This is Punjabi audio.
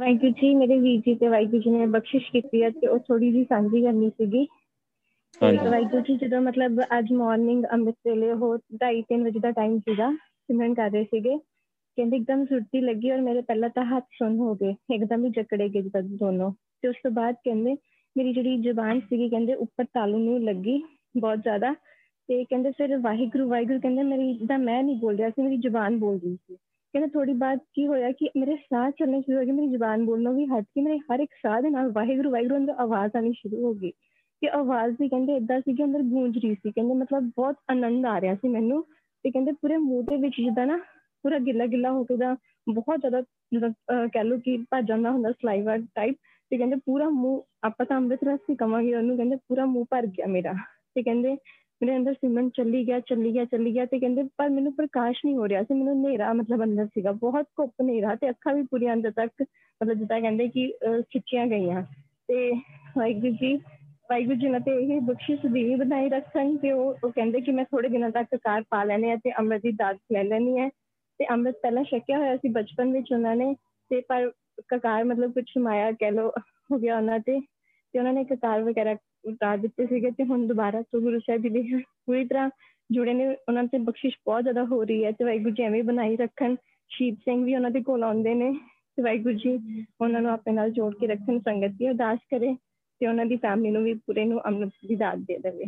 ਵਾਹਿਗੁਰੂ ਜੀ ਮੇਰੇ ਵੀਰ ਜੀ ਤੇ ਵਾਹਿਗੁਰੂ ਜੀ ਨੇ ਬਖਸ਼ਿਸ਼ ਕੀਤੀ ਹੈ ਤੇ ਉਹ ਥੋੜੀ ਜੀ ਸਾਂਝੀ ਕਰਨੀ ਸੀਗੀ। ਵਾਹਿਗੁਰੂ ਜੀ ਜਦੋਂ ਮਤਲਬ ਅੱਜ ਮਾਰਨਿੰਗ ਅੰਮ੍ਰਿਤ ਵੇਲੇ ਉਹ 2:30 ਵਜੇ ਦਾ ਟਾਈਮ ਸੀਗਾ ਸਿਮਰਨ ਕਰ ਰਹੇ ਸੀਗੇ। ਕਹਿੰਦੇ ਇੱਕਦਮ ਸੁਰਤੀ ਲੱਗੀ ਔਰ ਮੇਰੇ ਪਹਿਲਾਂ ਤਾਂ ਹੱਥ ਸੁੰਨ ਹੋ ਗਏ ਇੱਕਦਮ ਹੀ ਜਕੜੇ ਗਏ ਜਿੱਦਾਂ ਦੋਨੋਂ। ਤੇ ਉਸ ਤੋਂ ਬਾਅਦ ਕਹਿੰਦੇ ਮੇਰੀ ਜਿਹੜੀ ਜ਼ੁਬਾਨ ਸੀਗੀ ਕਹਿੰਦੇ ਉੱਪਰ ਤਾਲੂ ਨੂੰ ਲੱਗੀ ਬਹੁਤ ਜ਼ਿਆਦਾ। ਤੇ ਕਹਿੰਦੇ ਫਿਰ ਵਾਹਿਗੁਰੂ ਵਾਹਿਗੁਰੂ ਕਹਿੰਦੇ ਮੇਰੀ ਜਿੱਦਾਂ ਮੈਂ ਨਹੀਂ ਬੋਲ ਰਿਹਾ ਸੀ ਮੇਰੀ ਜ਼ੁਬਾਨ ਬੋਲ ਰਹੀ ਸੀ। ਕਹਿੰਦੇ ਥੋੜੀ ਬਾਅਦ ਕੀ ਹੋਇਆ ਕਿ ਮੇਰੇ ਸਾਹ ਚੱਲਣੇ ਸ਼ੁਰੂ ਹੋ ਗਏ, ਮੇਰੀ ਜ਼ੁਬਾਨ ਬੋਲਣੋਂ ਵੀ ਹਟ ਕੇ ਮੇਰੇ ਹਰ ਇੱਕ ਸਾਹ ਦੇ ਨਾਲ ਵਾਹਿਗੁਰੂ ਵਾਹਿਗੁਰੂ ਅੰਦਰ ਆਵਾਜ਼ ਆਣੀ ਸ਼ੁਰੂ ਹੋ ਗਈ ਤੇ ਆਵਾਜ਼ ਵੀ ਕਹਿੰਦੇ ਇਦਾਂ ਸੀ ਕਿ ਅੰਦਰ ਗੂੰਜ ਰਹੀ ਸੀ, ਕਹਿੰਦੇ ਮਤਲਬ ਬਹੁਤ ਆਨੰਦ ਆ ਰਿਹਾ ਸੀ ਮੈਨੂੰ ਤੇ ਕਹਿੰਦੇ ਪੂਰੇ ਮੂੰਹ ਦੇ ਵਿੱਚ ਜਿੱਦਾਂ ਨਾ ਪੂਰਾ ਗਿੱਲਾ ਗਿੱਲਾ ਹੋ ਕੇ ਦਾ ਬਹੁਤ ਜ਼ਿਆਦਾ ਜਿੱਦਾਂ ਅਹ ਕਹਿ ਲਓ ਕਿ ਭੱਜ ਜਾਂਦਾ ਹੁੰਦਾ ਸਲਾਈਵਾ ਟਾਈਪ ਤੇ ਕਹਿੰਦੇ ਪੂਰਾ ਮੂੰਹ, ਆਪਾਂ ਤਾਂ ਅੰਮ੍ਰਿਤ ਰਸ ਹੀ ਕਵਾਂਗੇ ਉਹਨੂੰ, ਕਹਿੰਦੇ ਪੂਰਾ ਮੂੰਹ ਭਰ ਗਿਆ ਮੇਰਾ ਤੇ ਕਹਿੰਦੇ ਮੇਰੇ ਅੰਦਰ ਸਿਮਰਨ ਚੱਲੀ ਗਿਆ ਚੱਲੀ ਗਿਆ ਚੱਲੀ ਗਿਆ ਤੇ ਕਹਿੰਦੇ ਪਰ ਮੈਨੂੰ ਪ੍ਰਕਾਸ਼ ਨਹੀਂ ਹੋ ਰਿਹਾ ਸੀ, ਮੈਨੂੰ ਹਨੇਰਾ ਮਤਲਬ ਅੰਦਰ ਸੀਗਾ, ਬਹੁਤ ਘੁੱਪ ਹਨੇਰਾ ਤੇ ਅੱਖਾਂ ਵੀ ਪੂਰੀਆਂ ਅੰਦਰ ਤੱਕ, ਮਤਲਬ ਜਿੱਦਾਂ ਕਹਿੰਦੇ ਕਿ ਖਿੱਚੀਆਂ ਗਈਆਂ ਤੇ ਵਾਹਿਗੁਰੂ ਜੀ ਵਾਹਿਗੁਰੂ ਜੀ ਨੇ ਤੇ ਇਹ ਬਖਸ਼ਿਸ਼ ਦੀ ਬਣਾਈ ਰੱਖਣ ਤੇ ਉਹ ਉਹ ਕਹਿੰਦੇ ਕਿ ਮੈਂ ਥੋੜੇ ਦਿਨਾਂ ਤੱਕ ਕਾਰ ਪਾ ਲੈਣੇ ਆ ਤੇ ਅੰਮ੍ਰਿਤ ਦੀ ਦਾਤ ਲੈ ਲੈਣੀ ਹੈ ਤੇ ਅੰਮ੍ਰਿਤ ਪਹਿਲਾਂ ਛਕਿਆ ਹੋਇਆ ਸੀ ਬਚਪਨ ਵਿੱਚ ਉਹਨਾਂ ਨੇ ਤੇ ਪਰ ਕਕਾਰ ਮਤਲਬ ਕੁਝ ਮਾਇਆ ਕਹਿ ਲੋ ਹੋ ਗਿਆ ਉਹਨਾਂ ਤੇ ਤੇ ਉਹਨਾਂ ਨੇ ਕਕਾਰ ਵਗੈਰਾ ਉਤਾਰ ਦਿੱਤੇ ਸੀਗੇ ਤੇ ਹੁਣ ਦੁਬਾਰਾ ਤੋਂ ਗੁਰੂ ਸਾਹਿਬ ਜੀ ਦੇ ਪੂਰੀ ਤਰ੍ਹਾਂ ਜੁੜੇ ਨੇ, ਉਹਨਾਂ ਤੇ ਬਖਸ਼ਿਸ਼ ਬਹੁਤ ਜ਼ਿਆਦਾ ਹੋ ਰਹੀ ਹੈ ਤੇ ਵਾਹਿਗੁਰੂ ਜੀ ਐਵੇਂ ਬਣਾਈ ਰੱਖਣ, ਸ਼ਹੀਦ ਸਿੰਘ ਵੀ ਉਹਨਾਂ ਦੇ ਕੋਲ ਆਉਂਦੇ ਨੇ ਤੇ ਵਾਹਿਗੁਰੂ ਜੀ ਉਹਨਾਂ ਨੂੰ ਆਪਣੇ ਨਾਲ ਜੋੜ ਕੇ ਰੱਖਣ ਸੰਗਤ ਦੀ ਅਰਦਾਸ ਕਰੇ ਤੇ ਉਹਨਾਂ ਦੀ ਫੈਮਿਲੀ ਨੂੰ ਵੀ ਪੂਰੇ ਨੂੰ ਅੰਮ੍ਰਿਤ ਦੀ ਦਾਤ ਦੇ ਦੇਵੇ।